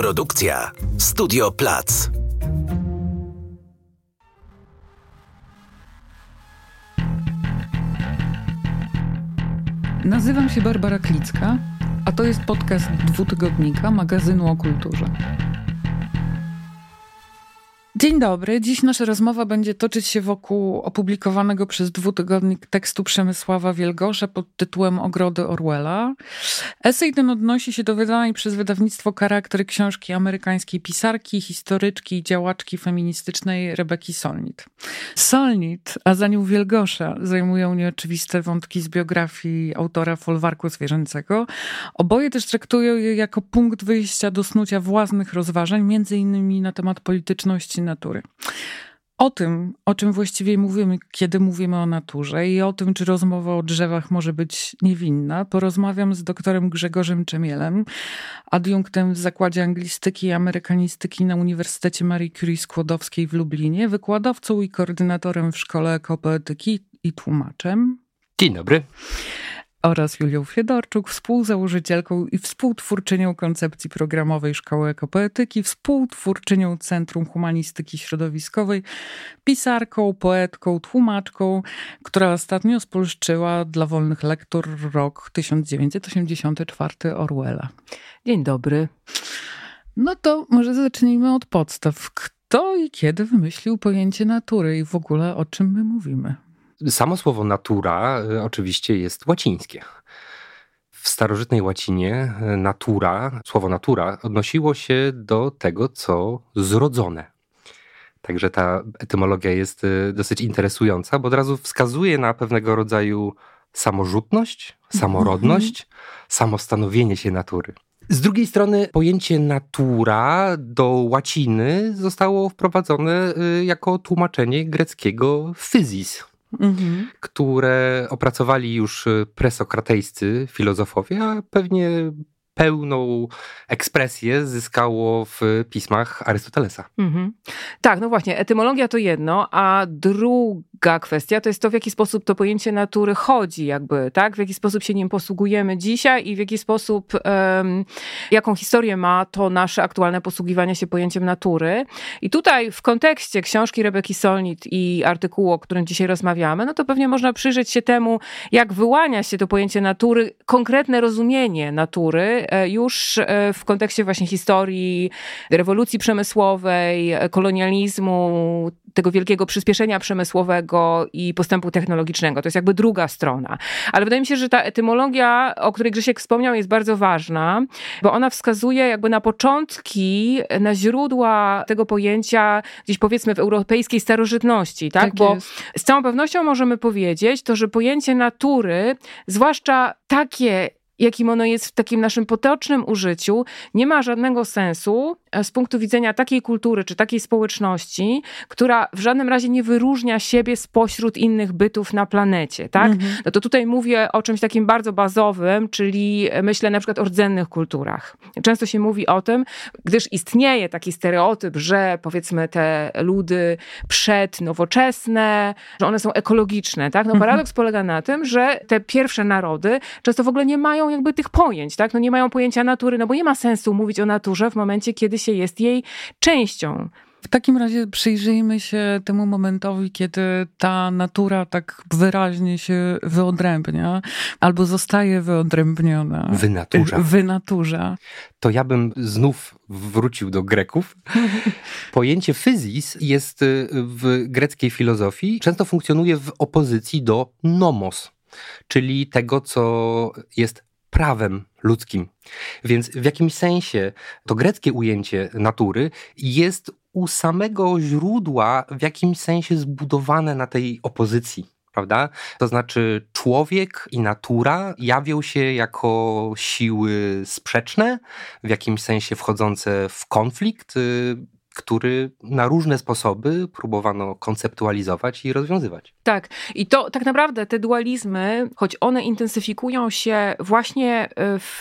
Produkcja Studio Plac. Nazywam się Barbara Klicka, a to jest podcast dwutygodnika magazynu o kulturze. Dzień dobry. Dziś nasza rozmowa będzie toczyć się wokół opublikowanego przez dwutygodnik tekstu Przemysława Wielgosza pod tytułem Ogrody Orwella. Esej ten odnosi się do wydanej przez wydawnictwo Charakter książki amerykańskiej pisarki, historyczki i działaczki feministycznej Rebeki Solnit. Solnit, a za nią Wielgosza, zajmują nieoczywiste wątki z biografii autora folwarku zwierzęcego. Oboje też traktują je jako punkt wyjścia do snucia własnych rozważań, między innymi na temat polityczności natury. O tym, o czym właściwie mówimy, kiedy mówimy o naturze i o tym, czy rozmowa o drzewach może być niewinna, porozmawiam z doktorem Grzegorzem Czemielem, adiunktem w Zakładzie Anglistyki i Amerykanistyki na Uniwersytecie Marii Curie Skłodowskiej w Lublinie, wykładowcą i koordynatorem w Szkole Ekopoetyki i tłumaczem. Dzień dobry oraz Julią Fiedorczuk, współzałożycielką i współtwórczynią koncepcji programowej Szkoły Ekopoetyki, współtwórczynią Centrum Humanistyki Środowiskowej, pisarką, poetką, tłumaczką, która ostatnio spolszczyła dla wolnych lektur rok 1984 Orwella. Dzień dobry. No to może zacznijmy od podstaw. Kto i kiedy wymyślił pojęcie natury i w ogóle o czym my mówimy? Samo słowo natura y, oczywiście jest łacińskie. W starożytnej łacinie y, natura, słowo natura odnosiło się do tego, co zrodzone. Także ta etymologia jest y, dosyć interesująca, bo od razu wskazuje na pewnego rodzaju samorzutność, samorodność, mm -hmm. samostanowienie się natury. Z drugiej strony pojęcie natura do łaciny zostało wprowadzone jako tłumaczenie greckiego physis, mhm. które opracowali już presokratejscy filozofowie, a pewnie pełną ekspresję zyskało w pismach Arystotelesa. Mhm. Tak, no właśnie, etymologia to jedno, a druga kwestia to jest to, w jaki sposób to pojęcie natury chodzi, jakby, tak? W jaki sposób się nim posługujemy dzisiaj i w jaki sposób, um, jaką historię ma to nasze aktualne posługiwanie się pojęciem natury. I tutaj w kontekście książki Rebeki Solnit i artykułu, o którym dzisiaj rozmawiamy, no to pewnie można przyjrzeć się temu, jak wyłania się to pojęcie natury, konkretne rozumienie natury już e, w kontekście właśnie historii rewolucji przemysłowej, kolonializmu, tego wielkiego przyspieszenia przemysłowego i postępu technologicznego. To jest jakby druga strona. Ale wydaje mi się, że ta etymologia, o której Grzesiek wspomniał, jest bardzo ważna, bo ona wskazuje jakby na początki, na źródła tego pojęcia gdzieś powiedzmy w europejskiej starożytności, tak? tak bo jest. z całą pewnością możemy powiedzieć to, że pojęcie natury, zwłaszcza takie jakim ono jest w takim naszym potocznym użyciu, nie ma żadnego sensu e, z punktu widzenia takiej kultury czy takiej społeczności, która w żadnym razie nie wyróżnia siebie spośród innych bytów na planecie, tak? Mhm. No to tutaj mówię o czymś takim bardzo bazowym, czyli e, myślę na przykład o rdzennych kulturach. Często się mówi o tym, gdyż istnieje taki stereotyp, że powiedzmy te ludy przednowoczesne, że one są ekologiczne, tak? No mhm. paradoks mhm. polega na tym, że te pierwsze narody często w ogóle nie mają jakby tych pojęć, tak? No nie mają pojęcia natury, no bo nie ma sensu mówić o naturze w momencie, kiedy się jest jej częścią. W takim razie przyjrzyjmy się temu momentowi, kiedy ta natura tak wyraźnie się wyodrębnia, albo zostaje wyodrębniona. Wynaturza. Wynaturza. To ja bym znów wrócił do Greków. Pojęcie physis jest y, w greckiej filozofii, często funkcjonuje w opozycji do nomos, czyli tego, co jest prawem ludzkim. Więc w jakimś sensie to greckie ujęcie natury jest u samego źródła w jakimś sensie zbudowane na tej opozycji. Prawda? To znaczy, człowiek i natura jawią się jako siły sprzeczne, w jakimś sensie wchodzące w konflikt, y, który na różne sposoby próbowano konceptualizować i rozwiązywać. Tak, i to tak naprawdę te dualizmy, choć one intensyfikują się właśnie e, w,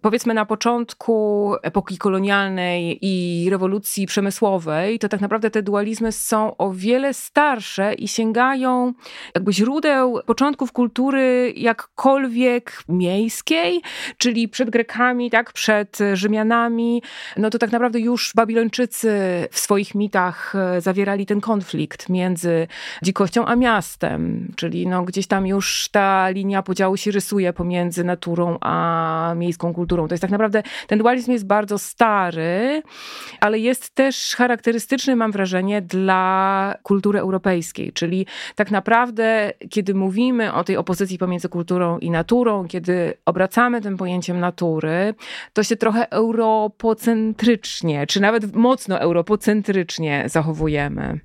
powiedzmy na początku epoki kolonialnej i rewolucji przemysłowej, to tak naprawdę te dualizmy są o wiele starsze i sięgają jakby źródeł początków kultury jakkolwiek miejskiej, czyli przed Grekami, tak, przed Rzymianami, no to tak naprawdę już Babilończycy w swoich mitach e, zawierali ten konflikt między dzikością a miastem, czyli no gdzieś tam już ta linia podziału się rysuje pomiędzy naturą a miejską kulturą. To jest tak naprawdę, ten dualizm jest bardzo stary, ale jest też charakterystyczny, mam wrażenie, dla kultury europejskiej, czyli tak naprawdę, kiedy mówimy o tej opozycji pomiędzy kulturą i naturą, kiedy obracamy tym pojęciem natury, to się trochę europocentrycznie, czy nawet mocno europocentrycznie zachowujemy.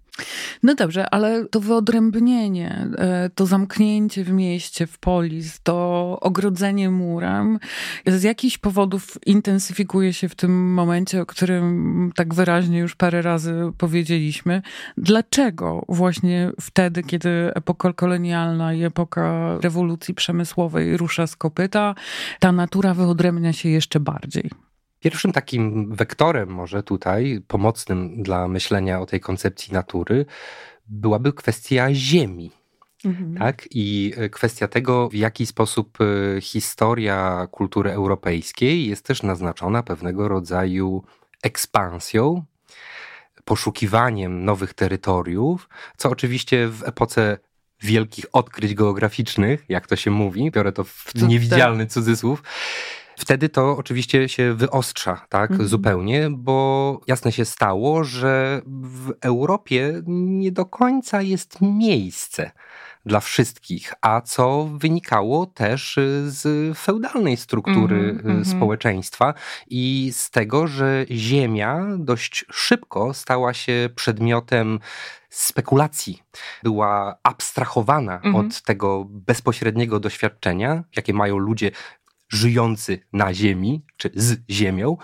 No dobrze, ale to wyodrębnienie, e, to zamknięcie w mieście, w polis, to ogrodzenie murem z jakichś powodów intensyfikuje się w tym momencie, o którym tak wyraźnie już parę razy powiedzieliśmy. Dlaczego właśnie wtedy, kiedy epoka kolonialna i epoka rewolucji przemysłowej rusza z kopyta, ta natura wyodrębnia się jeszcze bardziej? Pierwszym takim wektorem, może tutaj, pomocnym dla myślenia o tej koncepcji natury, byłaby kwestia ziemi. Mhm. Tak? I e, kwestia tego, w jaki sposób e, historia kultury europejskiej jest też naznaczona pewnego rodzaju ekspansją, poszukiwaniem nowych terytoriów, co oczywiście w epoce wielkich odkryć geograficznych, jak to się mówi, biorę to w niewidzialny cudzysłów, Wtedy to oczywiście się wyostrza, tak, mhm. zupełnie, bo jasne się stało, że w Europie nie do końca jest miejsce dla wszystkich, a co wynikało też z feudalnej struktury mm -hmm. społeczeństwa i z tego, że ziemia dość szybko stała się przedmiotem spekulacji, była abstrahowana mm -hmm. od tego bezpośredniego doświadczenia, jakie mają ludzie żyjący na ziemi, czy z ziemią,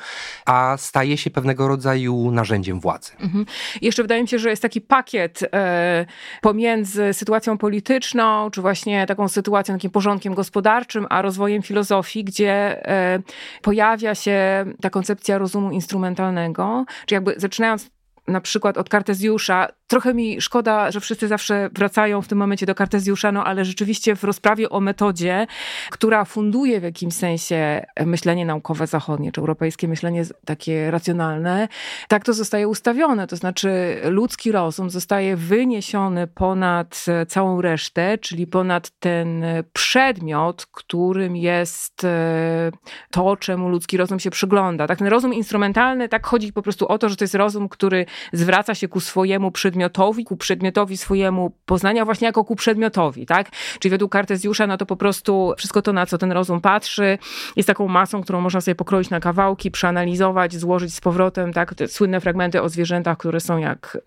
a staje się pewnego rodzaju narzędziem władzy. Mhm. Jeszcze wydaje mi się, że jest taki pakiet e, pomiędzy sytuacją polityczną, czy właśnie taką sytuacją, takim porządkiem gospodarczym, a rozwojem filozofii, gdzie e, pojawia się ta koncepcja rozumu instrumentalnego, czy jakby zaczynając na przykład od Kartezjusza. Trochę mi szkoda, że wszyscy zawsze wracają w tym momencie do Kartezjusza, no ale rzeczywiście w rozprawie o metodzie, która funduje w jakimś sensie myślenie naukowe zachodnie, czy europejskie myślenie takie racjonalne, tak to zostaje ustawione. To znaczy ludzki rozum zostaje wyniesiony ponad całą resztę, czyli ponad ten przedmiot, którym jest e, to, czemu ludzki rozum się przygląda. Tak, ten rozum instrumentalny, tak chodzi po prostu o to, że to jest rozum, który zwraca się ku swojemu przedmiotowi, ku przedmiotowi swojemu poznania właśnie jako ku przedmiotowi, tak? Czyli według Kartezjusza, no to po prostu wszystko to, na co ten rozum patrzy, jest taką masą, którą można sobie pokroić na kawałki, przeanalizować, złożyć z powrotem, tak? Te słynne fragmenty o zwierzętach, które są jak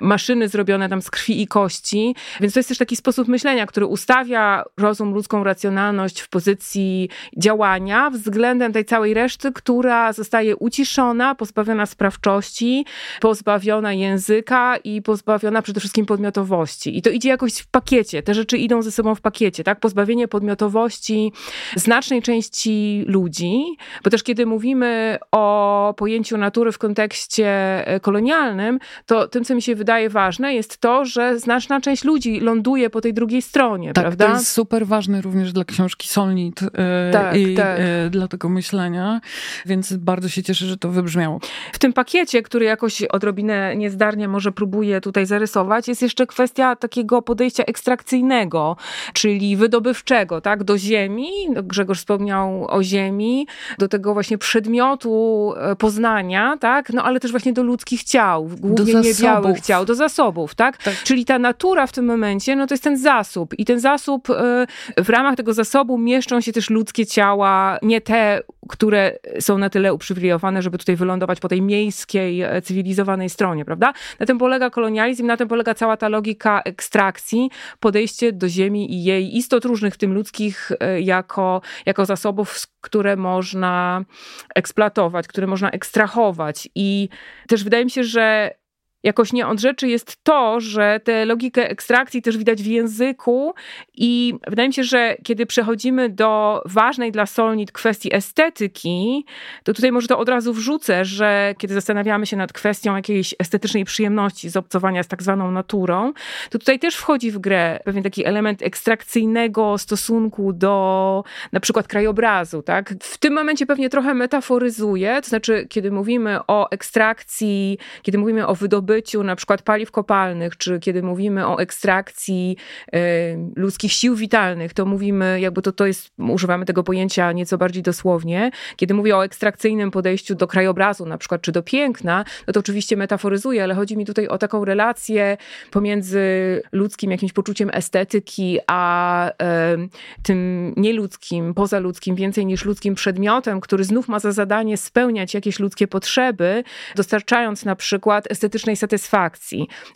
maszyny zrobione tam z krwi i kości. Więc to jest też taki sposób myślenia, który ustawia rozum, ludzką racjonalność w pozycji działania względem tej całej reszty, która zostaje uciszona, pozbawiona sprawczości, pozbawiona języka i pozbawiona przede wszystkim podmiotowości. I to idzie jakoś w pakiecie. Te rzeczy idą ze sobą w pakiecie, tak? Pozbawienie podmiotowości znacznej części ludzi, bo też kiedy mówimy o pojęciu natury w kontekście e, kolonialnym, to tym, co mi się wydaje ważne, jest to, że znaczna część ludzi ląduje po tej drugiej stronie, tak, prawda? To jest super ważne również dla książki Solnit yy, tak, i tak. Yy, dla tego myślenia, więc bardzo się cieszę, że to wybrzmiało. W tym pakiecie, który jakoś jakoś odrobinę niezdarnie może próbuję tutaj zarysować, jest jeszcze kwestia takiego podejścia ekstrakcyjnego, czyli wydobywczego, tak, do ziemi. No, Grzegorz wspomniał o ziemi, do tego właśnie przedmiotu e, poznania, tak, no ale też właśnie do ludzkich ciał, głównie do niebiałych ciał, do zasobów, tak? tak? Czyli ta natura w tym momencie, no to jest ten zasób i ten zasób, e, w ramach tego zasobu mieszczą się też ludzkie ciała, nie te, które są na tyle uprzywilejowane, żeby tutaj wylądować po tej miejskiej cywilizacji, cywilizowanej stronie, prawda? Na tym polega kolonializm, na tym polega cała ta logika ekstrakcji, podejście do ziemi i jej istot różnych, w tym ludzkich, e, jako, jako zasobów, które można eksploatować, które można ekstrahować. I też wydaje mi się, że jakoś nie od rzeczy jest to, że tę logikę ekstrakcji też widać w języku i wydaje mi się, że kiedy przechodzimy do ważnej dla Solnit kwestii estetyki, to tutaj może to od razu wrzucę, że kiedy zastanawiamy się nad kwestią jakiejś estetycznej przyjemności z obcowania z tak zwaną naturą, to tutaj też wchodzi w grę pewien taki element ekstrakcyjnego stosunku do na przykład krajobrazu, tak? W tym momencie pewnie trochę metaforyzuję, to znaczy kiedy mówimy o ekstrakcji, kiedy mówimy o wydobyciu na przykład paliw kopalnych, czy kiedy mówimy o ekstrakcji y, ludzkich sił witalnych, to mówimy, jakby to, to jest, używamy tego pojęcia nieco bardziej dosłownie. Kiedy mówię o ekstrakcyjnym podejściu do krajobrazu na przykład, czy do piękna, no to oczywiście metaforyzuję, ale chodzi mi tutaj o taką relację pomiędzy ludzkim jakimś poczuciem estetyki, a y, tym nieludzkim, pozaludzkim, więcej niż ludzkim przedmiotem, który znów ma za zadanie spełniać jakieś ludzkie potrzeby, dostarczając na przykład estetycznej satysfakcji.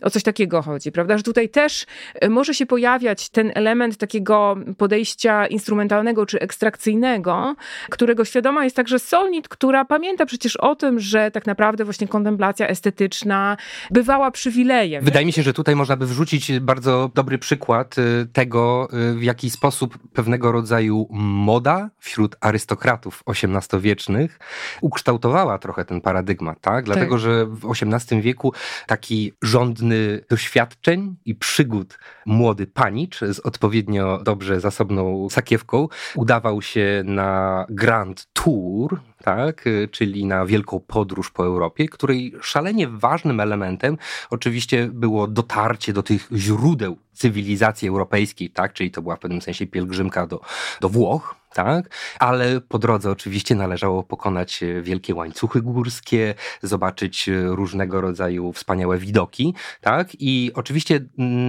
O coś takiego chodzi, prawda? Że tutaj też e, może się pojawiać ten element takiego podejścia instrumentalnego czy ekstrakcyjnego, którego świadoma jest także Solnit, która pamięta przecież o tym, że tak naprawdę właśnie kontemplacja estetyczna bywała przywilejem. Wydaje mi się, że tutaj można by wrzucić bardzo dobry przykład y, tego, y, w jaki sposób pewnego rodzaju moda wśród arystokratów XVIII-wiecznych ukształtowała trochę ten paradygmat, tak? Dlatego, tak. że w XVIII wieku taki rządny doświadczeń i przygód młody panicz z odpowiednio dobrze zasobną sakiewką udawał się na Grand Tour, tak, czyli na wielką podróż po Europie, której szalenie ważnym elementem oczywiście było dotarcie do tych źródeł cywilizacji europejskiej, tak, czyli to była w pewnym sensie pielgrzymka do, do Włoch, tak? Ale po drodze oczywiście należało pokonać e, wielkie łańcuchy górskie, zobaczyć e, różnego rodzaju wspaniałe widoki, tak? I oczywiście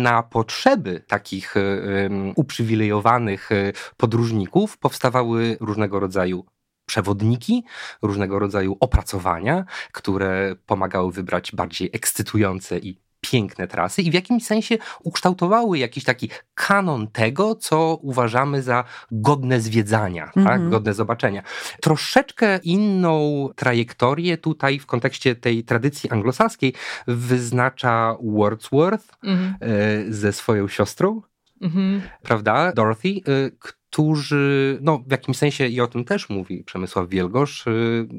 na potrzeby takich um, uprzywilejowanych podróżników powstawały różnego rodzaju przewodniki, różnego rodzaju opracowania, które pomagały wybrać bardziej ekscytujące i piękne trasy i w jakimś sensie ukształtowały jakiś taki kanon tego, co uważamy za godne zwiedzania, tak? Mhm. godne zobaczenia. Troszeczkę inną trajektorię tutaj w kontekście tej tradycji anglosaskiej wyznacza Wordsworth mhm. E, ze swoją siostrą, mhm. prawda, Dorothy, e, którzy, no w jakimś sensie, i o tym też mówi Przemysław Wielgosz, e,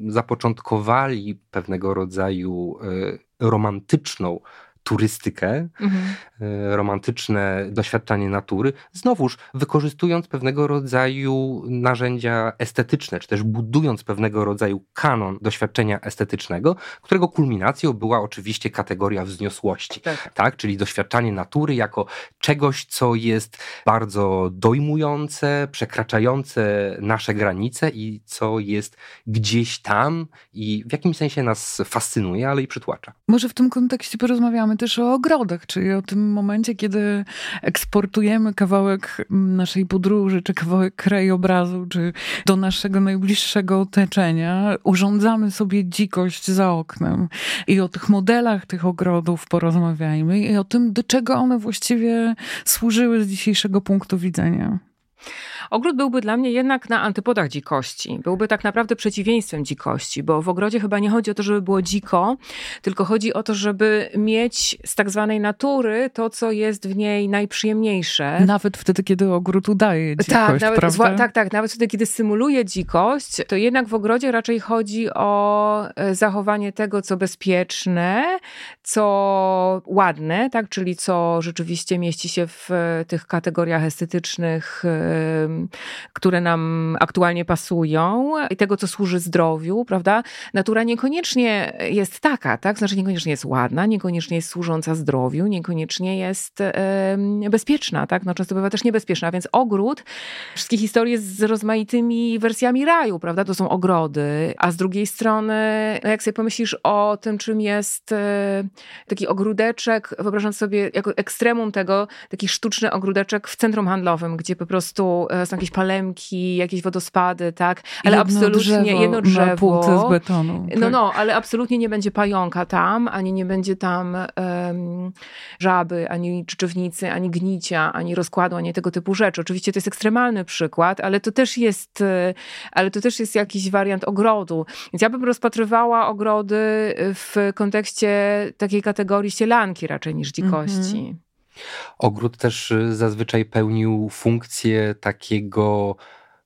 zapoczątkowali pewnego rodzaju romantyczną turystykę, mhm. E, romantyczne doświadczanie natury, znowuż wykorzystując pewnego rodzaju narzędzia estetyczne, czy też budując pewnego rodzaju kanon doświadczenia estetycznego, którego kulminacją była oczywiście kategoria wzniosłości, tak. tak? Czyli doświadczanie natury jako czegoś, co jest bardzo dojmujące, przekraczające nasze granice i co jest gdzieś tam i w jakimś sensie nas fascynuje, ale i przytłacza. Może w tym kontekście porozmawiamy Mówimy też o ogrodach, czyli o tym momencie, kiedy eksportujemy kawałek naszej podróży, czy kawałek krajobrazu, czy do naszego najbliższego otoczenia, urządzamy sobie dzikość za oknem. I o tych modelach tych ogrodów porozmawiajmy i o tym, do czego one właściwie służyły z dzisiejszego punktu widzenia. Ogród byłby dla mnie jednak na antypodach dzikości. Byłby tak naprawdę przeciwieństwem dzikości, bo w ogrodzie chyba nie chodzi o to, żeby było dziko, tylko chodzi o to, żeby mieć z tak zwanej natury to, co jest w niej najprzyjemniejsze. Nawet wtedy, kiedy ogród udaje dzikość, tak, nawet, prawda? tak, tak. Nawet wtedy, kiedy symuluje dzikość, to jednak w ogrodzie raczej chodzi o e, zachowanie tego, co bezpieczne, co ładne, tak, czyli co rzeczywiście mieści się w e, tych kategoriach estetycznych które nam aktualnie pasują i tego, co służy zdrowiu, prawda? Natura niekoniecznie jest taka, tak? Znaczy niekoniecznie jest ładna, niekoniecznie jest służąca zdrowiu, niekoniecznie jest bezpieczna, tak? No często bywa też niebezpieczna, więc ogród, wszystkie historie z rozmaitymi wersjami raju, prawda? To są ogrody, a z drugiej strony, no jak sobie pomyślisz o tym, czym jest e, taki ogródeczek, wyobrażam sobie jako ekstremum tego, taki sztuczny ogródeczek w centrum handlowym, gdzie po prostu e, są jakieś palemki, jakieś wodospady, tak? Ale jedno absolutnie drzewo jedno drzewo. Na z betonu. Tak? No, no, ale absolutnie nie będzie pająka tam, ani nie będzie tam um, żaby, ani czyczownicy, ani gnicia, ani rozkładu, ani tego typu rzeczy. Oczywiście to jest ekstremalny przykład, ale to też jest, e, ale to też jest jakiś wariant ogrodu. Więc ja bym rozpatrywała ogrody w kontekście takiej kategorii sielanki raczej niż dzikości. Mhm. Ogród też y, zazwyczaj pełnił funkcję takiego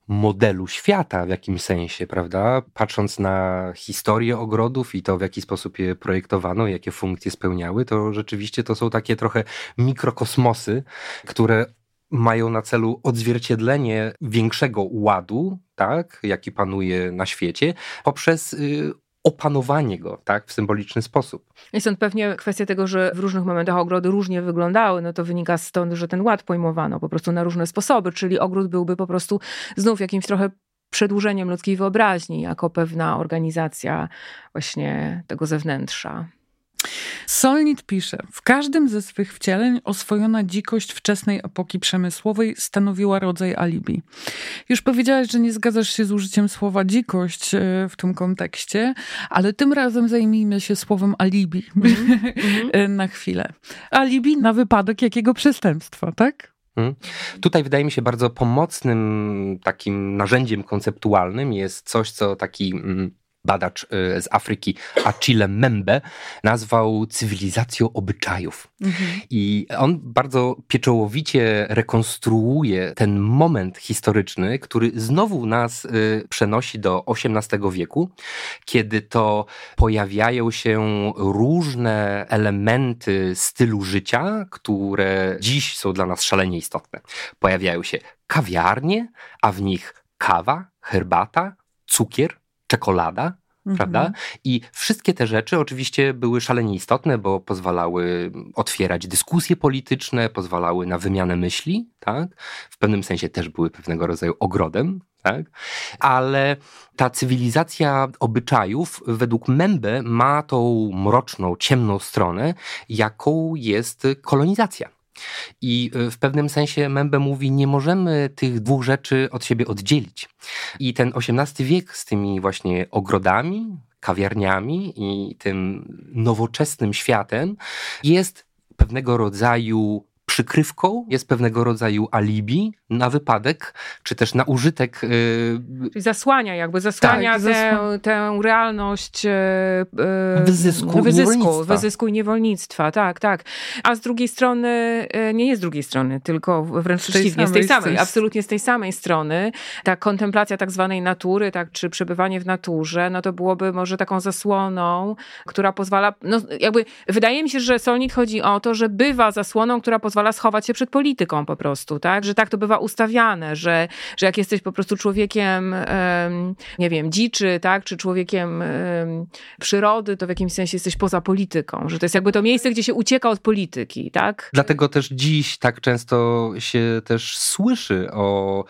modelu świata w jakimś sensie, prawda? Patrząc na historię ogrodów i to, w jaki sposób je projektowano, jakie funkcje spełniały, to rzeczywiście to są takie trochę mikrokosmosy, które mają na celu odzwierciedlenie większego ładu, tak, jaki panuje na świecie, poprzez y, opanowanie go tak, w symboliczny sposób. I stąd pewnie kwestia tego, że w różnych momentach ogrody różnie wyglądały, no to wynika stąd, że ten ład pojmowano po prostu na różne sposoby, czyli ogród byłby po prostu znów jakimś trochę przedłużeniem ludzkiej wyobraźni, jako pewna organizacja właśnie tego zewnętrza. Solnit pisze, w każdym ze swych wcieleń oswojona dzikość wczesnej epoki przemysłowej stanowiła rodzaj alibi. Już powiedziałaś, że nie zgadzasz się z użyciem słowa dzikość e, w tym kontekście, ale tym razem zajmijmy się słowem alibi mm -hmm. na chwilę. Alibi na wypadek jakiego przestępstwa, tak? Hmm. Tutaj wydaje mi się bardzo pomocnym takim narzędziem konceptualnym jest coś, co taki mm, badacz y, z Afryki Achille Membe nazwał cywilizacją obyczajów. Mhm. I on bardzo pieczołowicie rekonstruuje ten moment historyczny, który znowu nas y, przenosi do XVIII wieku, kiedy to pojawiają się różne elementy stylu życia, które dziś są dla nas szalenie istotne. Pojawiają się kawiarnie, a w nich kawa, herbata, cukier, czekolada, mhm. prawda? I wszystkie te rzeczy oczywiście były szalenie istotne, bo pozwalały otwierać dyskusje polityczne, pozwalały na wymianę myśli, tak? W pewnym sensie też były pewnego rodzaju ogrodem, tak? Ale ta cywilizacja obyczajów według Membe ma tą mroczną, ciemną stronę, jaką jest kolonizacja. I y, w pewnym sensie Membe mówi, nie możemy tych dwóch rzeczy od siebie oddzielić. I ten XVIII wiek z tymi właśnie ogrodami, kawiarniami i tym nowoczesnym światem jest pewnego rodzaju przykrywką, jest pewnego rodzaju alibi na wypadek, czy też na użytek. Yy... Czyli zasłania, jakby zasłania tak, tę, tę realność yy, wyzysku, wyzysku, i wyzysku i niewolnictwa. Tak, tak. A z drugiej strony, yy, nie jest z drugiej strony, tylko wręcz przeciwnie, z tej samej, tej... absolutnie z tej samej strony. Ta kontemplacja tak zwanej natury, tak, czy przebywanie w naturze, no to byłoby może taką zasłoną, która pozwala, no jakby, wydaje mi się, że Solnit chodzi o to, że bywa zasłoną, która pozwala pozwala schować się przed polityką po prostu, tak? Że tak to bywa ustawiane, że, że jak jesteś po prostu człowiekiem, nie wiem, dziczy, tak? Czy człowiekiem przyrody, to w jakimś sensie jesteś poza polityką, że to jest jakby to miejsce, gdzie się ucieka od polityki, tak? Dlatego też dziś tak często się też słyszy o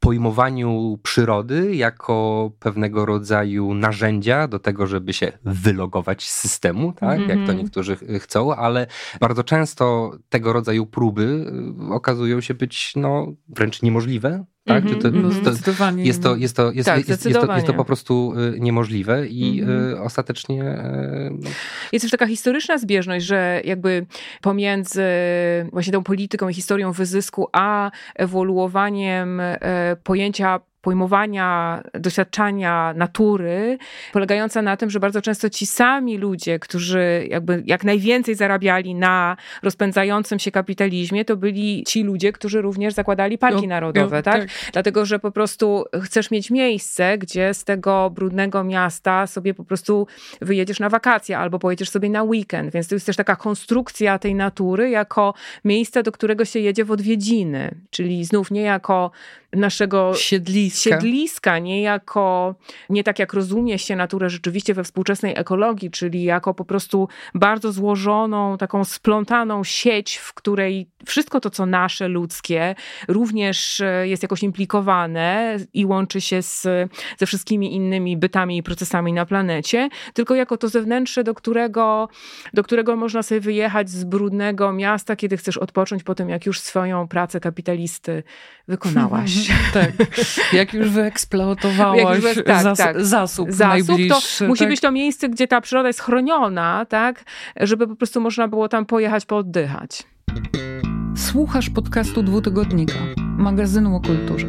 pojmowaniu przyrody jako pewnego rodzaju narzędzia do tego, żeby się wylogować z systemu, tak? Mm -hmm. jak to mhm. niektórzy chcą, ale bardzo często tego rodzaju próby y, okazują się być no, wręcz niemożliwe, tak? Mm -hmm, to, mm -hmm. to, zdecydowanie. Jest to, jest to, jest, tak, jest, jest, to, jest to po prostu y, niemożliwe i mm -hmm. ostatecznie... No. Jest też taka historyczna zbieżność, że jakby pomiędzy właśnie tą polityką i historią wyzysku, a ewoluowaniem pojęcia pojmowania, doświadczania natury, polegająca na tym, że bardzo często ci sami ludzie, którzy jakby jak najwięcej zarabiali na rozpędzającym się kapitalizmie, to byli ci ludzie, którzy również zakładali parki no, narodowe, no, tak? tak? Dlatego, że po prostu chcesz mieć miejsce, gdzie z tego brudnego miasta sobie po prostu wyjedziesz na wakacje albo pojedziesz sobie na weekend, więc to jest też taka konstrukcja tej natury jako miejsca, do którego się jedzie w odwiedziny, czyli znów nie jako naszego siedliska. Siedliska, nie jako, nie tak jak rozumie się naturę rzeczywiście we współczesnej ekologii, czyli jako po prostu bardzo złożoną, taką splątaną sieć, w której wszystko to, co nasze, ludzkie, również e, jest jakoś implikowane i łączy się z, ze wszystkimi innymi bytami i procesami na planecie, tylko jako to zewnętrzne, do którego, do którego można sobie wyjechać z brudnego miasta, kiedy chcesz odpocząć po tym, jak już swoją pracę kapitalisty wykonałaś. tak. Jak już wyeksploatowałaś już, tak, zas tak. zasób, zasób to musi tak? być to miejsce, gdzie ta przyroda jest chroniona, tak, żeby po prostu można było tam pojechać, pooddychać. Słuchasz podcastu Dwutygodnika, magazynu o kulturze.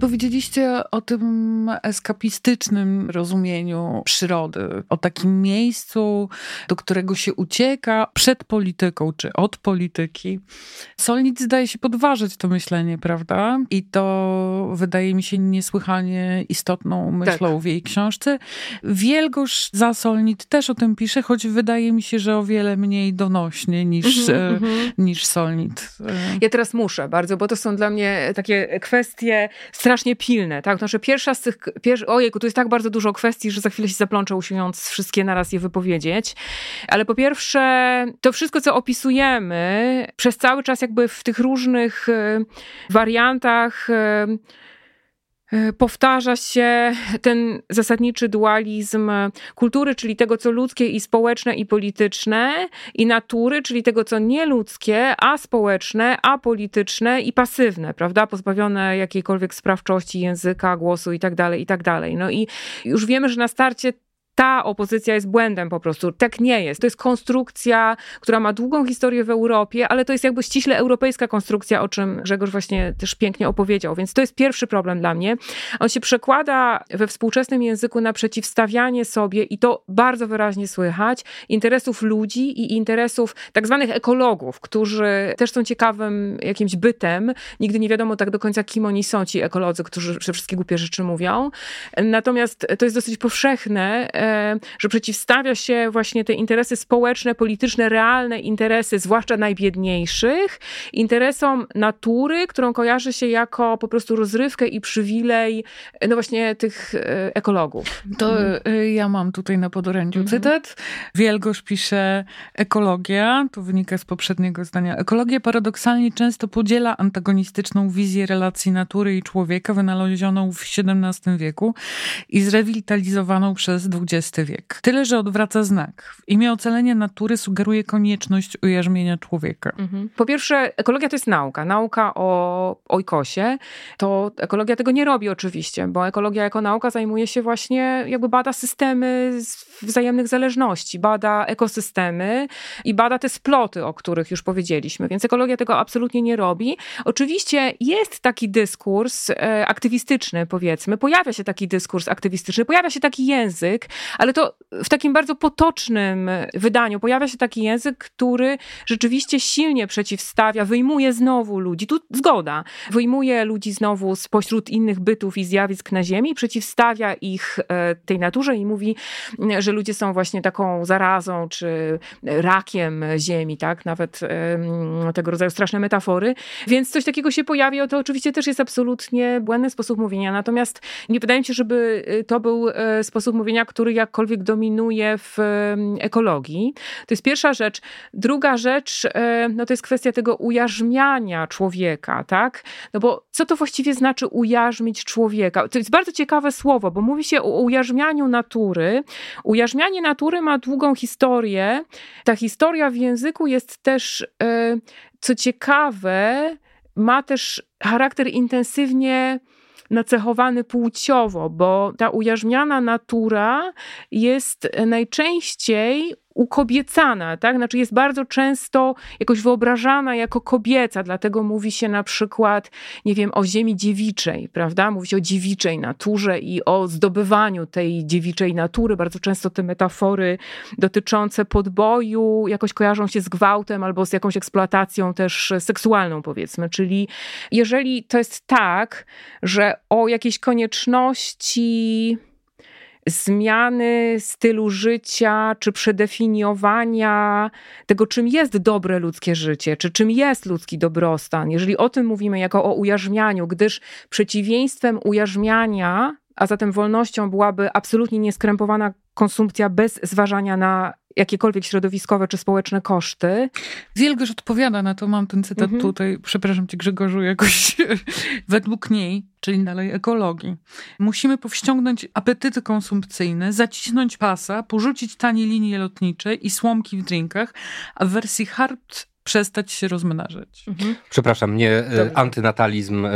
Powiedzieliście o tym eskapistycznym rozumieniu przyrody, o takim miejscu, do którego się ucieka przed polityką czy od polityki. Solnit zdaje się podważyć to myślenie, prawda? I to wydaje mi się niesłychanie istotną myślą tak. w jej książce. Wielgosz za Solnit też o tym pisze, choć wydaje mi się, że o wiele mniej donośnie niż, mm -hmm. niż Solnit. Ja teraz muszę bardzo, bo to są dla mnie takie kwestie strasznie pilne, tak? Znaczy pierwsza z tych, pier... ojejku, tu jest tak bardzo dużo kwestii, że za chwilę się zaplączę usiłując wszystkie naraz je wypowiedzieć. Ale po pierwsze, to wszystko, co opisujemy przez cały czas jakby w tych różnych e, wariantach e, powtarza się ten zasadniczy dualizm kultury, czyli tego, co ludzkie i społeczne i polityczne, i natury, czyli tego, co nieludzkie, a społeczne, a polityczne i pasywne, prawda? Pozbawione jakiejkolwiek sprawczości języka, głosu i tak dalej, i tak. No i już wiemy, że na starcie ta opozycja jest błędem po prostu. Tak nie jest. To jest konstrukcja, która ma długą historię w Europie, ale to jest jakby ściśle europejska konstrukcja, o czym Grzegorz właśnie też pięknie opowiedział. Więc to jest pierwszy problem dla mnie. On się przekłada we współczesnym języku na przeciwstawianie sobie, i to bardzo wyraźnie słychać, interesów ludzi i interesów tak zwanych ekologów, którzy też są ciekawym jakimś bytem. Nigdy nie wiadomo tak do końca, kim oni są, ci ekolodzy, którzy wszystkie głupie rzeczy mówią. Natomiast to jest dosyć powszechne E, że przeciwstawia się właśnie te interesy społeczne, polityczne, realne interesy, zwłaszcza najbiedniejszych, interesom natury, którą kojarzy się jako po prostu rozrywkę i przywilej, no właśnie tych e, ekologów. To mhm. ja mam tutaj na podorędziu mhm. cytat. Wielgosz pisze, ekologia, to wynika z poprzedniego zdania, ekologia paradoksalnie często podziela antagonistyczną wizję relacji natury i człowieka wynalezioną w XVII wieku i zrewitalizowaną przez XX XX wiek. Tyle, że odwraca znak. W imię ocalenia natury sugeruje konieczność ujarzmienia człowieka. Mhm. Po pierwsze, ekologia to jest nauka. Nauka o ojkosie. To ekologia tego nie robi oczywiście, bo ekologia jako nauka zajmuje się właśnie, jakby bada systemy wzajemnych zależności, bada ekosystemy i bada te sploty, o których już powiedzieliśmy. Więc ekologia tego absolutnie nie robi. Oczywiście jest taki dyskurs e, aktywistyczny, powiedzmy. Pojawia się taki dyskurs aktywistyczny, pojawia się taki język, ale to w takim bardzo potocznym wydaniu pojawia się taki język, który rzeczywiście silnie przeciwstawia, wyjmuje znowu ludzi, tu zgoda, wyjmuje ludzi znowu spośród innych bytów i zjawisk na Ziemi, przeciwstawia ich e, tej naturze i mówi, że ludzie są właśnie taką zarazą czy rakiem Ziemi, tak? Nawet tego rodzaju straszne metafory. Więc coś takiego się pojawia, to oczywiście też jest absolutnie błędny sposób mówienia. Natomiast nie wydaje mi się, żeby y, to był e, sposób mówienia, który jakkolwiek dominuje w ekologii. To jest pierwsza rzecz. Druga rzecz, e, no to jest kwestia tego ujarzmiania człowieka, tak? No bo co to właściwie znaczy ujarzmić człowieka? To jest bardzo ciekawe słowo, bo mówi się o ujarzmianiu natury. Ujarzmianie natury ma długą historię. Ta historia w języku jest też, e, co ciekawe, ma też charakter intensywnie nacechowany płciowo, bo ta ujarzmiana natura jest najczęściej ukobiecana, tak? Znaczy jest bardzo często jakoś wyobrażana jako kobieca, dlatego mówi się na przykład, nie wiem, o ziemi dziewiczej, prawda? Mówi się o dziewiczej naturze i o zdobywaniu tej dziewiczej natury. Bardzo często te metafory dotyczące podboju jakoś kojarzą się z gwałtem albo z jakąś eksploatacją też seksualną, powiedzmy. Czyli jeżeli to jest tak, że o jakiejś konieczności zmiany stylu życia, czy przedefiniowania tego, czym jest dobre ludzkie życie, czy czym jest ludzki dobrostan. Jeżeli o tym mówimy jako o ujarzmianiu, gdyż przeciwieństwem ujarzmiania, a zatem wolnością byłaby absolutnie nieskrępowana konsumpcja bez zważania na jakiekolwiek środowiskowe czy społeczne koszty. Wielgosz odpowiada na to, mam ten cytat mhm. tutaj, przepraszam cię Grzegorzu, jakoś według niej, czyli dalej ekologii. Musimy powściągnąć apetyty konsumpcyjne, zacisnąć pasa, porzucić tanie linie lotnicze i słomki w drinkach, a w wersji hard przestać się rozmnażać. Mhm. Przepraszam, mnie e, antynatalizm e,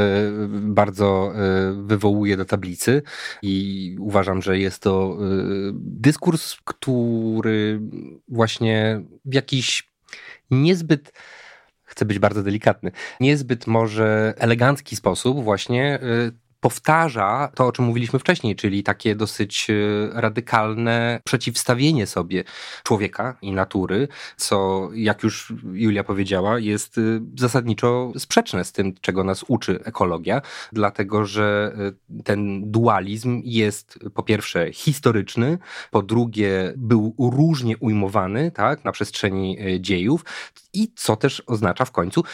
bardzo e, wywołuje do tablicy i uważam, że jest to dyskurs, który właśnie w jakiś niezbyt chcę być bardzo delikatny, niezbyt może elegancki sposób właśnie powtarza to, o czym mówiliśmy wcześniej, czyli takie dosyć e, radykalne przeciwstawienie sobie człowieka i natury, co, jak już Julia powiedziała, jest e, zasadniczo sprzeczne z tym, czego nas uczy ekologia, dlatego że e, ten dualizm jest po pierwsze historyczny, po drugie był różnie ujmowany tak, na przestrzeni dziejów i co też oznacza w końcu,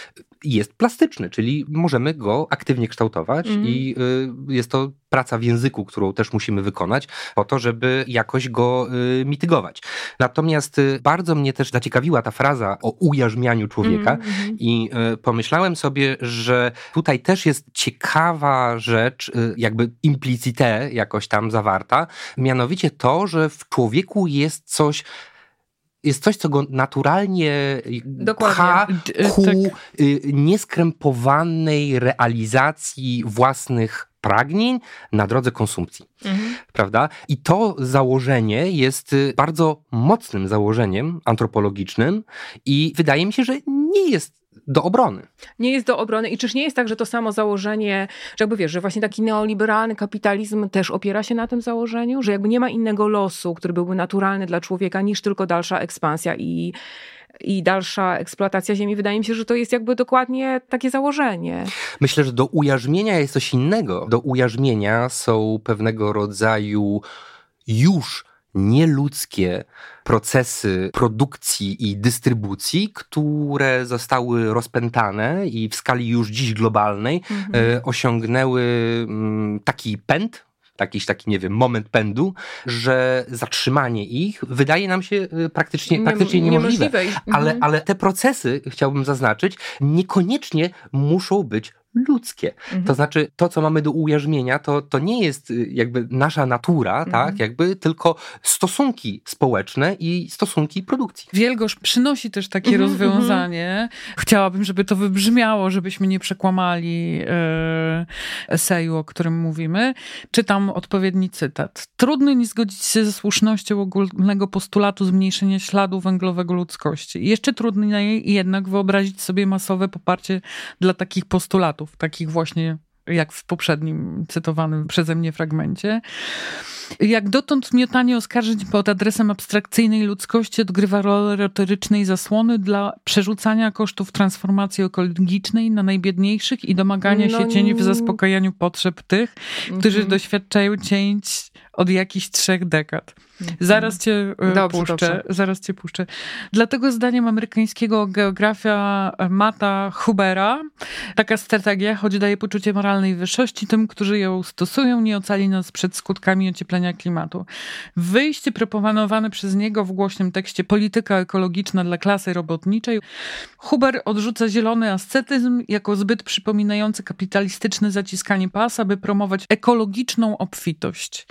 jest plastyczny, czyli możemy go aktywnie kształtować mm. i jest to praca w języku, którą też musimy wykonać po to, żeby jakoś go y, mitygować. Natomiast y, bardzo mnie też zaciekawiła ta fraza o ujarzmianiu człowieka mm, mm. i pomyślałem sobie, że tutaj też jest ciekawa rzecz, jakby implicite jakoś tam zawarta, mianowicie to, że w człowieku jest coś jest coś, co go naturalnie Dokładnie. pcha ku tak. Y, nieskrępowanej realizacji własnych pragnień na drodze konsumpcji. Mhm. Prawda? I to założenie jest y, bardzo mocnym założeniem antropologicznym i wydaje mi się, że nie jest do obrony. Nie jest do obrony i czyż nie jest tak, że to samo założenie, że jakby wiesz, że właśnie taki neoliberalny kapitalizm też opiera się na tym założeniu, że jakby nie ma innego losu, który byłby naturalny dla człowieka niż tylko dalsza ekspansja i i dalsza eksploatacja ziemi. Wydaje mi się, że to jest jakby dokładnie takie założenie. Myślę, że do ujarzmienia jest coś innego. Do ujarzmienia są pewnego rodzaju już nieludzkie procesy produkcji i dystrybucji, które zostały rozpętane i w skali już dziś globalnej mhm. E, osiągnęły mm, taki pęd, jakiś taki, nie wiem, moment pędu, że zatrzymanie ich wydaje nam się e, praktycznie, praktycznie niemożliwe. niemożliwe. Ale, mhm. ale te procesy, chciałbym zaznaczyć, niekoniecznie muszą być ludzkie. Mhm. To znaczy, to, co mamy do ujarzmienia, to, to nie jest y, jakby nasza natura, mhm. tak, jakby tylko stosunki społeczne i stosunki produkcji. Wielgosz przynosi też takie mhm, rozwiązanie. Mhm. Chciałabym, żeby to wybrzmiało, żebyśmy nie przekłamali e, eseju, o którym mówimy. Czytam odpowiedni cytat. Trudno nie zgodzić się ze słusznością ogólnego postulatu zmniejszenia śladu węglowego ludzkości. Jeszcze trudniej jednak wyobrazić sobie masowe poparcie dla takich postulatów takich właśnie jak w poprzednim cytowanym przeze mnie fragmencie. Jak dotąd miotanie oskarżeń pod adresem abstrakcyjnej ludzkości odgrywa rolę retorycznej zasłony dla przerzucania kosztów transformacji ekologicznej na najbiedniejszych i domagania no, się cieni w zaspokajaniu potrzeb tych, którzy mm -hmm. doświadczają cięć od jakichś trzech dekad. Mhm. Zaraz cię e, dobrze, puszczę. Dobrze. Zaraz cię puszczę. Dlatego zdaniem amerykańskiego geografia Mata Hubera taka strategia, choć daje poczucie moralnej wyższości tym, którzy ją stosują, nie ocali nas przed skutkami ocieplenia klimatu. Wyjście proponowane przez niego w głośnym tekście Polityka ekologiczna dla klasy robotniczej. Huber odrzuca zielony ascetyzm jako zbyt przypominający kapitalistyczne zaciskanie pasa, by promować ekologiczną obfitość.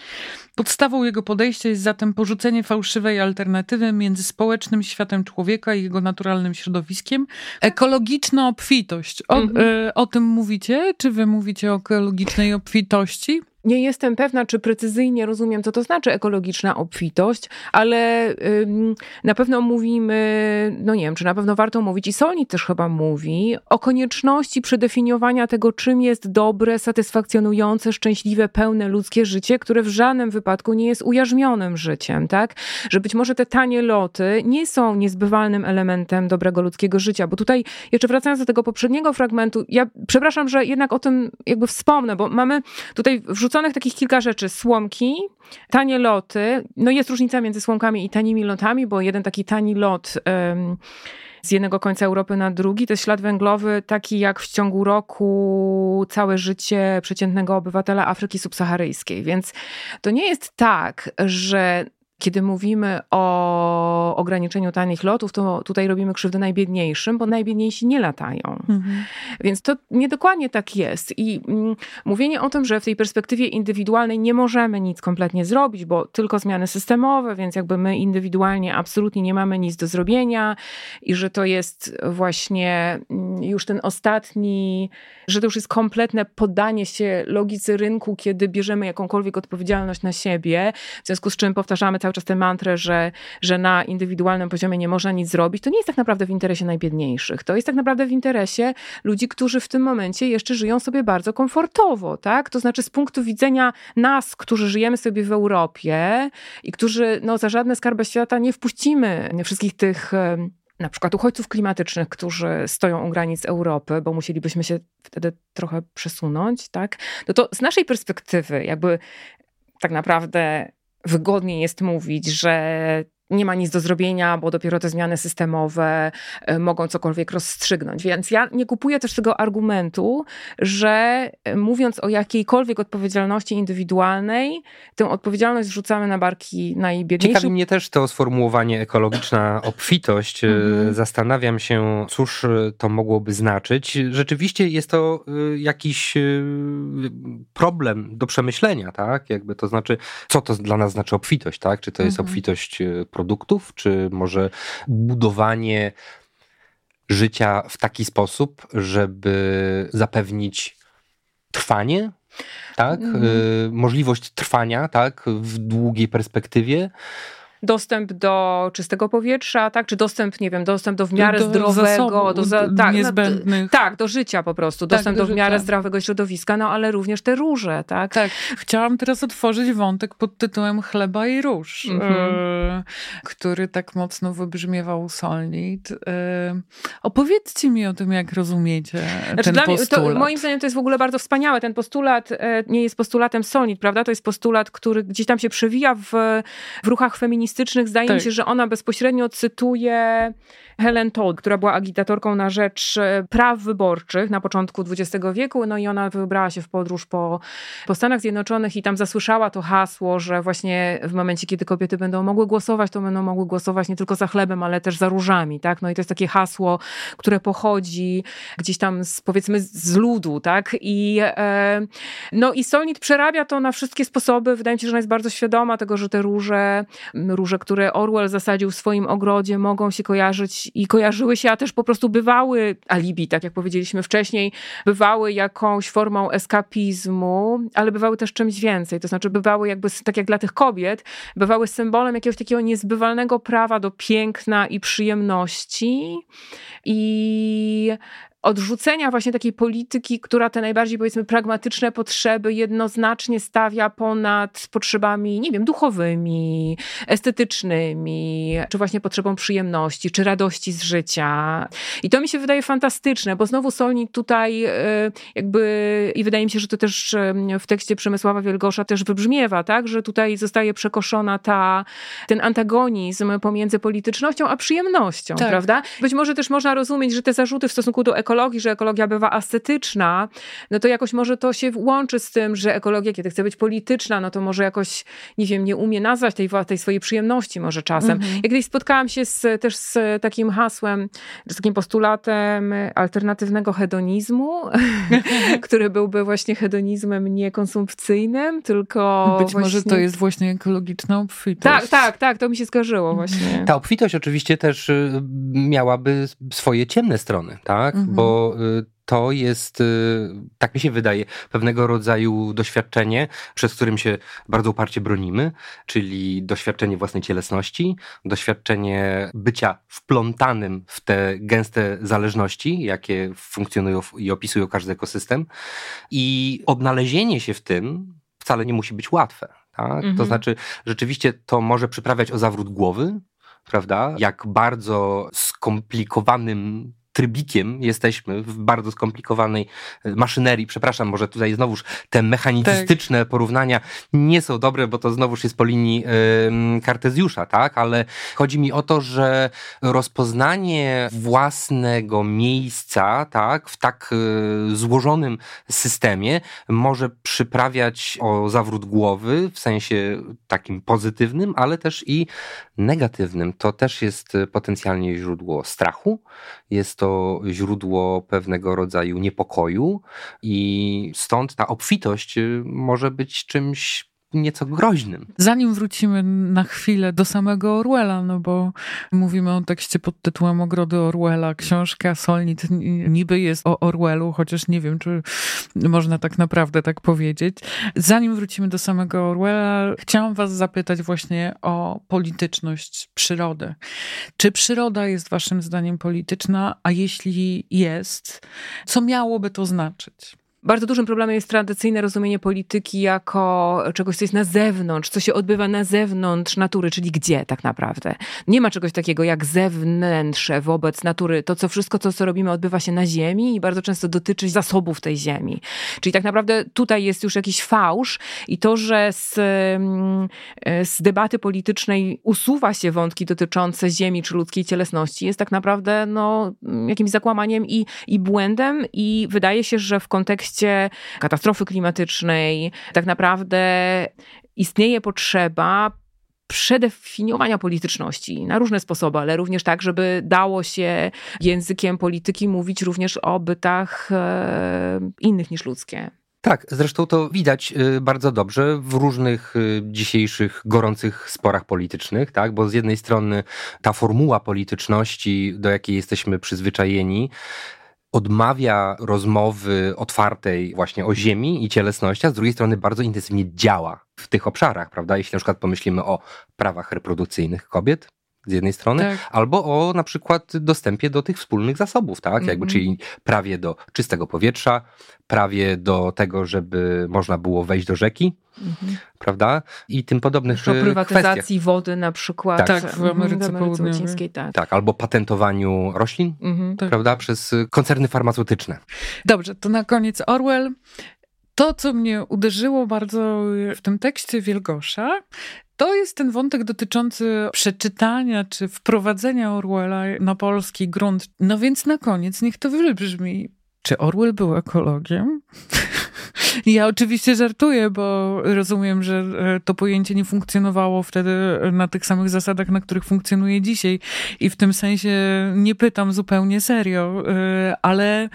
Podstawą jego podejścia jest zatem porzucenie fałszywej alternatywy między społecznym światem człowieka i jego naturalnym środowiskiem. Ekologiczna obfitość. O, mhm. y, o tym mówicie? Czy wy mówicie o ekologicznej obfitości? Nie jestem pewna, czy precyzyjnie rozumiem, co to znaczy ekologiczna obfitość, ale na pewno mówimy, no nie wiem, czy na pewno warto mówić, i Solnit też chyba mówi, o konieczności przedefiniowania tego, czym jest dobre, satysfakcjonujące, szczęśliwe, pełne ludzkie życie, które w żadnym wypadku nie jest ujarzmionym życiem, tak? Że być może te tanie loty nie są niezbywalnym elementem dobrego ludzkiego życia, bo tutaj, jeszcze wracając do tego poprzedniego fragmentu, ja przepraszam, że jednak o tym jakby wspomnę, bo mamy tutaj wrzucone wrzuconych takich kilka rzeczy. Słomki, tanie loty. No jest różnica między słomkami i tanimi lotami, bo jeden taki tani lot z jednego końca Europy na drugi to jest ślad węglowy taki jak w ciągu roku całe życie przeciętnego obywatela Afryki subsaharyjskiej. Więc to nie jest tak, że kiedy mówimy o ograniczeniu tanich lotów, to tutaj robimy krzywdę najbiedniejszym, bo najbiedniejsi nie latają. Mhm. Więc to niedokładnie tak jest. I mm, mówienie o tym, że w tej perspektywie indywidualnej nie możemy nic kompletnie zrobić, bo tylko zmiany systemowe, więc jakby my indywidualnie absolutnie nie mamy nic do zrobienia i że to jest właśnie mm, już ten ostatni, że to już jest kompletne poddanie się logice rynku, kiedy bierzemy jakąkolwiek odpowiedzialność na siebie, w związku z czym powtarzamy cały czas tę mantrę, że, że na indywidualnym poziomie nie można nic zrobić, to nie jest tak naprawdę w interesie najbiedniejszych. To jest tak naprawdę w interesie ludzi, którzy w tym momencie jeszcze żyją sobie bardzo komfortowo, tak? To znaczy z punktu widzenia nas, którzy żyjemy sobie w Europie i którzy no, za żadne skarby świata nie wpuścimy wszystkich tych na przykład uchodźców klimatycznych, którzy stoją u granic Europy, bo musielibyśmy się wtedy trochę przesunąć, tak? No to z naszej perspektywy, jakby tak naprawdę wygodniej jest mówić, że nie ma nic do zrobienia, bo dopiero te zmiany systemowe e, mogą cokolwiek rozstrzygnąć. Więc ja nie kupuję też tego argumentu, że e, mówiąc o jakiejkolwiek odpowiedzialności indywidualnej, tę odpowiedzialność zrzucamy na barki najbiedniejszych. Ciekawi mnie też to sformułowanie ekologiczna obfitość. E, mhm. Zastanawiam się, cóż to mogłoby znaczyć. Rzeczywiście jest to jakiś problem do przemyślenia, tak? Jakby to znaczy, co to dla nas znaczy obfitość, tak? Czy to jest mhm. obfitość produktów, czy może budowanie życia w taki sposób, żeby zapewnić trwanie, tak? Mm. Możliwość trwania, tak? W długiej perspektywie dostęp do czystego powietrza, tak? Czy dostęp, nie wiem, dostęp do w miarę do zdrowego, do za, tak, no, niezbędnych. tak, do życia po prostu, tak, dostęp do, do w miarę zdrowego środowiska, no ale również te róże, tak? Tak. Chciałam teraz otworzyć wątek pod tytułem chleba i róż, mhm. y, który tak mocno wybrzmiewał Solnit. Y, opowiedzcie mi o tym, jak rozumiecie znaczy, ten dla postulat. To, moim zdaniem to jest w ogóle bardzo wspaniałe. Ten postulat e, nie jest postulatem Solnit, prawda? To jest postulat, który gdzieś tam się przewija w, w ruchach feministycznych Zdaje tak. mi się, że ona bezpośrednio cytuje Helen Todd, która była agitatorką na rzecz e, praw wyborczych na początku XX wieku. No i ona wybrała się w podróż po, po Stanach Zjednoczonych i tam zasłyszała to hasło, że właśnie w momencie, kiedy kobiety będą mogły głosować, to będą mogły głosować nie tylko za chlebem, ale też za różami, tak? No i to jest takie hasło, które pochodzi gdzieś tam z, powiedzmy z ludu, tak? I e, no i Solnit przerabia to na wszystkie sposoby. Wydaje mi się, że ona jest bardzo świadoma tego, że te róże, róże, które Orwell zasadził w swoim ogrodzie, mogą się kojarzyć i kojarzyły się, a też po prostu bywały alibi, tak jak powiedzieliśmy wcześniej, bywały jakąś formą eskapizmu, ale bywały też czymś więcej. To znaczy, bywały jakby, tak jak dla tych kobiet, bywały symbolem jakiegoś takiego niezbywalnego prawa do piękna i przyjemności. I odrzucenia właśnie takiej polityki, która te najbardziej powiedzmy pragmatyczne potrzeby jednoznacznie stawia ponad potrzebami, nie wiem, duchowymi, estetycznymi, czy właśnie potrzebą przyjemności, czy radości z życia. I to mi się wydaje fantastyczne, bo znowu Solnik tutaj e, jakby i wydaje mi się, że to też w tekście Przemysława Wielgosza też wybrzmiewa, tak, że tutaj zostaje przekoszona ta, ten antagonizm pomiędzy politycznością a przyjemnością, tak. prawda? Być może też można rozumieć, że te zarzuty w stosunku do ekologii ekologii, że ekologia bywa ascetyczna, no to jakoś może to się łączy z tym, że ekologia, kiedy chce być polityczna, no to może jakoś, nie wiem, nie umie nazwać tej, tej swojej przyjemności może czasem. Mhm. Ja kiedyś spotkałam się z, też z takim hasłem, z takim postulatem alternatywnego hedonizmu, który byłby właśnie hedonizmem niekonsumpcyjnym, tylko Być właśnie... może to jest właśnie ekologiczna obfitość. Tak, tak, tak, to mi się skarżyło właśnie. Ta obfitość oczywiście też y, miałaby swoje ciemne strony, tak? Mhm. Bo bo y, to jest, y, tak mi się wydaje, pewnego rodzaju doświadczenie, przez którym się bardzo uparcie bronimy, czyli doświadczenie własnej cielesności, doświadczenie bycia wplątanym w te gęste zależności, jakie funkcjonują i opisują każdy ekosystem. I odnalezienie się w tym wcale nie musi być łatwe. Tak? Mhm. To znaczy, rzeczywiście to może przyprawiać o zawrót głowy, prawda? Jak bardzo skomplikowanym trybikiem jesteśmy w bardzo skomplikowanej e, maszynerii. Przepraszam, może tutaj znowuż te mechanistyczne tak. porównania nie są dobre, bo to znowuż jest po linii y, Kartezjusza, tak? Ale chodzi mi o to, że rozpoznanie własnego miejsca, tak, w tak y, złożonym systemie może przyprawiać o zawrót głowy w sensie takim pozytywnym, ale też i negatywnym. To też jest potencjalnie źródło strachu, jest to to źródło pewnego rodzaju niepokoju i stąd ta obfitość y, może być czymś nieco groźnym. Zanim wrócimy na chwilę do samego Orwella, no bo mówimy o tekście pod tytułem Ogrody Orwella, książka Solnit niby jest o Orwellu, chociaż nie wiem, czy można tak naprawdę tak powiedzieć. Zanim wrócimy do samego Orwella, chciałam was zapytać właśnie o polityczność przyrody. Czy przyroda jest waszym zdaniem polityczna, a jeśli jest, co miałoby to znaczyć? Bardzo dużym problemem jest tradycyjne rozumienie polityki jako czegoś, co jest na zewnątrz, co się odbywa na zewnątrz natury, czyli gdzie tak naprawdę. Nie ma czegoś takiego jak zewnętrze wobec natury. To co wszystko, co robimy, odbywa się na ziemi i bardzo często dotyczy zasobów tej ziemi. Czyli tak naprawdę tutaj jest już jakiś fałsz i to, że z, mm, z debaty politycznej usuwa się wątki dotyczące ziemi czy ludzkiej cielesności, jest tak naprawdę no, jakimś zakłamaniem i, i błędem i wydaje się, że w kontekście kontekście katastrofy klimatycznej tak naprawdę istnieje potrzeba przedefiniowania polityczności na różne sposoby, ale również tak, żeby dało się językiem polityki mówić również o bytach e, innych niż ludzkie. Tak, zresztą to widać y, bardzo dobrze w różnych y, dzisiejszych gorących sporach politycznych, tak? Bo z jednej strony ta formuła polityczności, do jakiej jesteśmy przyzwyczajeni, odmawia rozmowy otwartej właśnie o ziemi i cielesności, a z drugiej strony bardzo intensywnie działa w tych obszarach, prawda? Jeśli na przykład pomyślimy o prawach reprodukcyjnych kobiet, z jednej strony, tak. albo o na przykład dostępie do tych wspólnych zasobów, tak? Jakby, mm -hmm. czyli prawie do czystego powietrza, prawie do tego, żeby można było wejść do rzeki, -hmm. prawda? I tym podobnych o prywatyzacji kwestiach. wody na przykład. Tak, tak w Ameryce, w Ameryce Łacińskiej, tak. Tak, albo patentowaniu roślin, mm -hmm. prawda? Przez koncerny farmaceutyczne. Dobrze, to na koniec Orwell. To, co mnie uderzyło bardzo w tym tekście Wielgosza, to jest ten wątek dotyczący przeczytania czy wprowadzenia Orwella na polski grunt. No więc na koniec niech to wybrzmi. Czy Orwell był ekologiem? Ja oczywiście żartuję, bo rozumiem, że e, to pojęcie nie funkcjonowało wtedy na tych samych zasadach, na których funkcjonuje dzisiaj. I w tym sensie nie pytam zupełnie serio, e, ale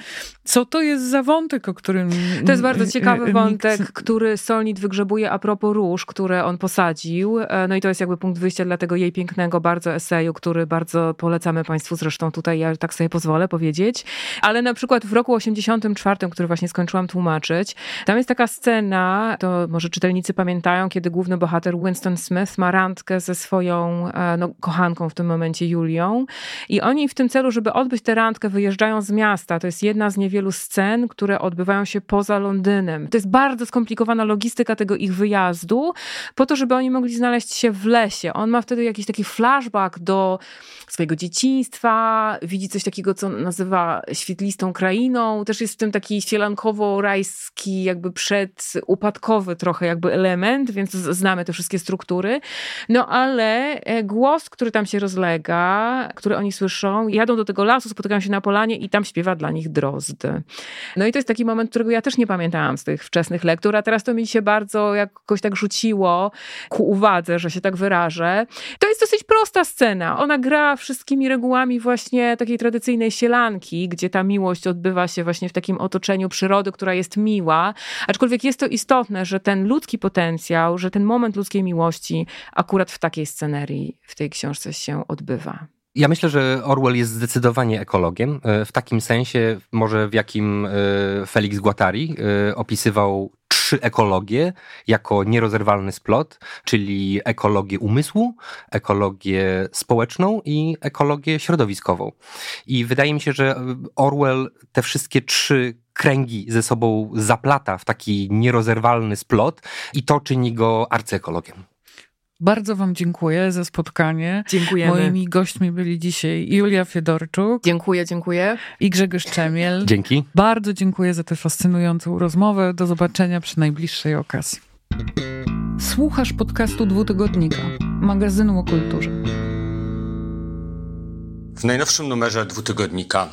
co to jest za wątek, o którym. To jest bardzo ciekawy nikt... wątek, który Solnit wygrzebuje a propos róż, które on posadził. E, no i to jest jakby punkt wyjścia dla tego jej pięknego bardzo eseju, który bardzo polecamy Państwu. Zresztą tutaj ja tak sobie pozwolę powiedzieć. Ale na przykład w roku 84, który właśnie skończyłam tłumaczyć, tam jest taka scena, to może czytelnicy pamiętają, kiedy główny bohater Winston Smith ma randkę ze swoją e, no, kochanką w tym momencie, Julią. I oni w tym celu, żeby odbyć tę randkę, wyjeżdżają z miasta. To jest jedna z niewielu scen, które odbywają się poza Londynem. To jest bardzo skomplikowana logistyka tego ich wyjazdu, po to, żeby oni mogli znaleźć się w lesie. On ma wtedy jakiś taki flashback do swojego dzieciństwa, widzi coś takiego, co nazywa świetlistą krainą. Też jest w tym taki sielankowo-rajski, jakby przedupadkowy trochę jakby element, więc znamy te wszystkie struktury. No ale e, głos, który tam się rozlega, który oni słyszą, jadą do tego lasu, spotykają się na polanie i tam śpiewa dla nich drozd. No i to jest taki moment, którego ja też nie pamiętałam z tych wczesnych lektur, a teraz to mi się bardzo jakoś tak rzuciło ku uwadze, że się tak wyrażę. To jest dosyć prosta scena. Ona gra wszystkimi regułami właśnie takiej tradycyjnej sielanki, gdzie ta miłość odbywa się właśnie w takim otoczeniu przyrody, która jest miła, Aczkolwiek jest to istotne, że ten ludzki potencjał, że ten moment ludzkiej miłości akurat w takiej scenerii w tej książce się odbywa. Ja myślę, że Orwell jest zdecydowanie ekologiem, e, w takim sensie może w jakim e, Felix Guattari e, opisywał trzy ekologie jako nierozerwalny splot, czyli ekologię umysłu, ekologię społeczną i ekologię środowiskową. I wydaje mi się, że Orwell te wszystkie trzy kręgi ze sobą zaplata w taki nierozerwalny splot i to czyni go arcyekologiem. Bardzo Wam dziękuję za spotkanie. Dziękujemy. Moimi gośćmi byli dzisiaj Julia Fiedorczuk. Dziękuję, dziękuję. I Grzegorz Czemiel. Dzięki. Bardzo dziękuję za tę fascynującą rozmowę. Do zobaczenia przy najbliższej okazji. Słuchasz podcastu Dwutygodnika, magazynu o kulturze. W najnowszym numerze Dwutygodnika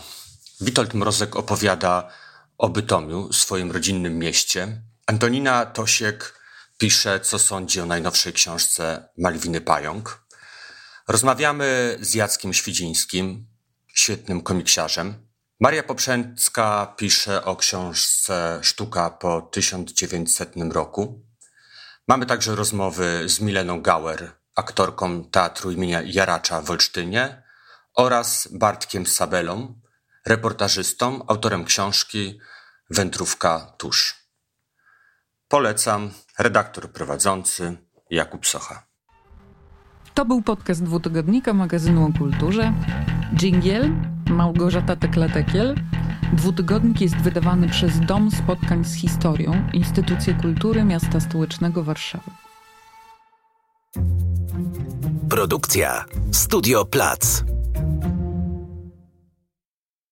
Witold Mrozek opowiada o Bytomiu, swoim rodzinnym mieście. Antonina Tosiek pisze, co sądzi o najnowszej książce Malwiny Pająk. Rozmawiamy z Jackiem Świdzińskim, świetnym komiksiarzem. Maria Poprzęcka pisze o książce Sztuka po 1900 roku. Mamy także rozmowy z Mileną Gauer, aktorką teatru imienia Jaracza w Olsztynie oraz Bartkiem Sabelą, reportażystą, autorem książki Wędrówka tusz. Polecam, redaktor prowadzący Jakub Socha. To był podcast dwutygodnika magazynu o kulturze. Dżingiel, Małgorzata Tekletekiel. Dwutygodnik jest wydawany przez Dom Spotkań z Historią, Instytucję Kultury Miasta Stołecznego Warszawy. Produkcja Studio Plac.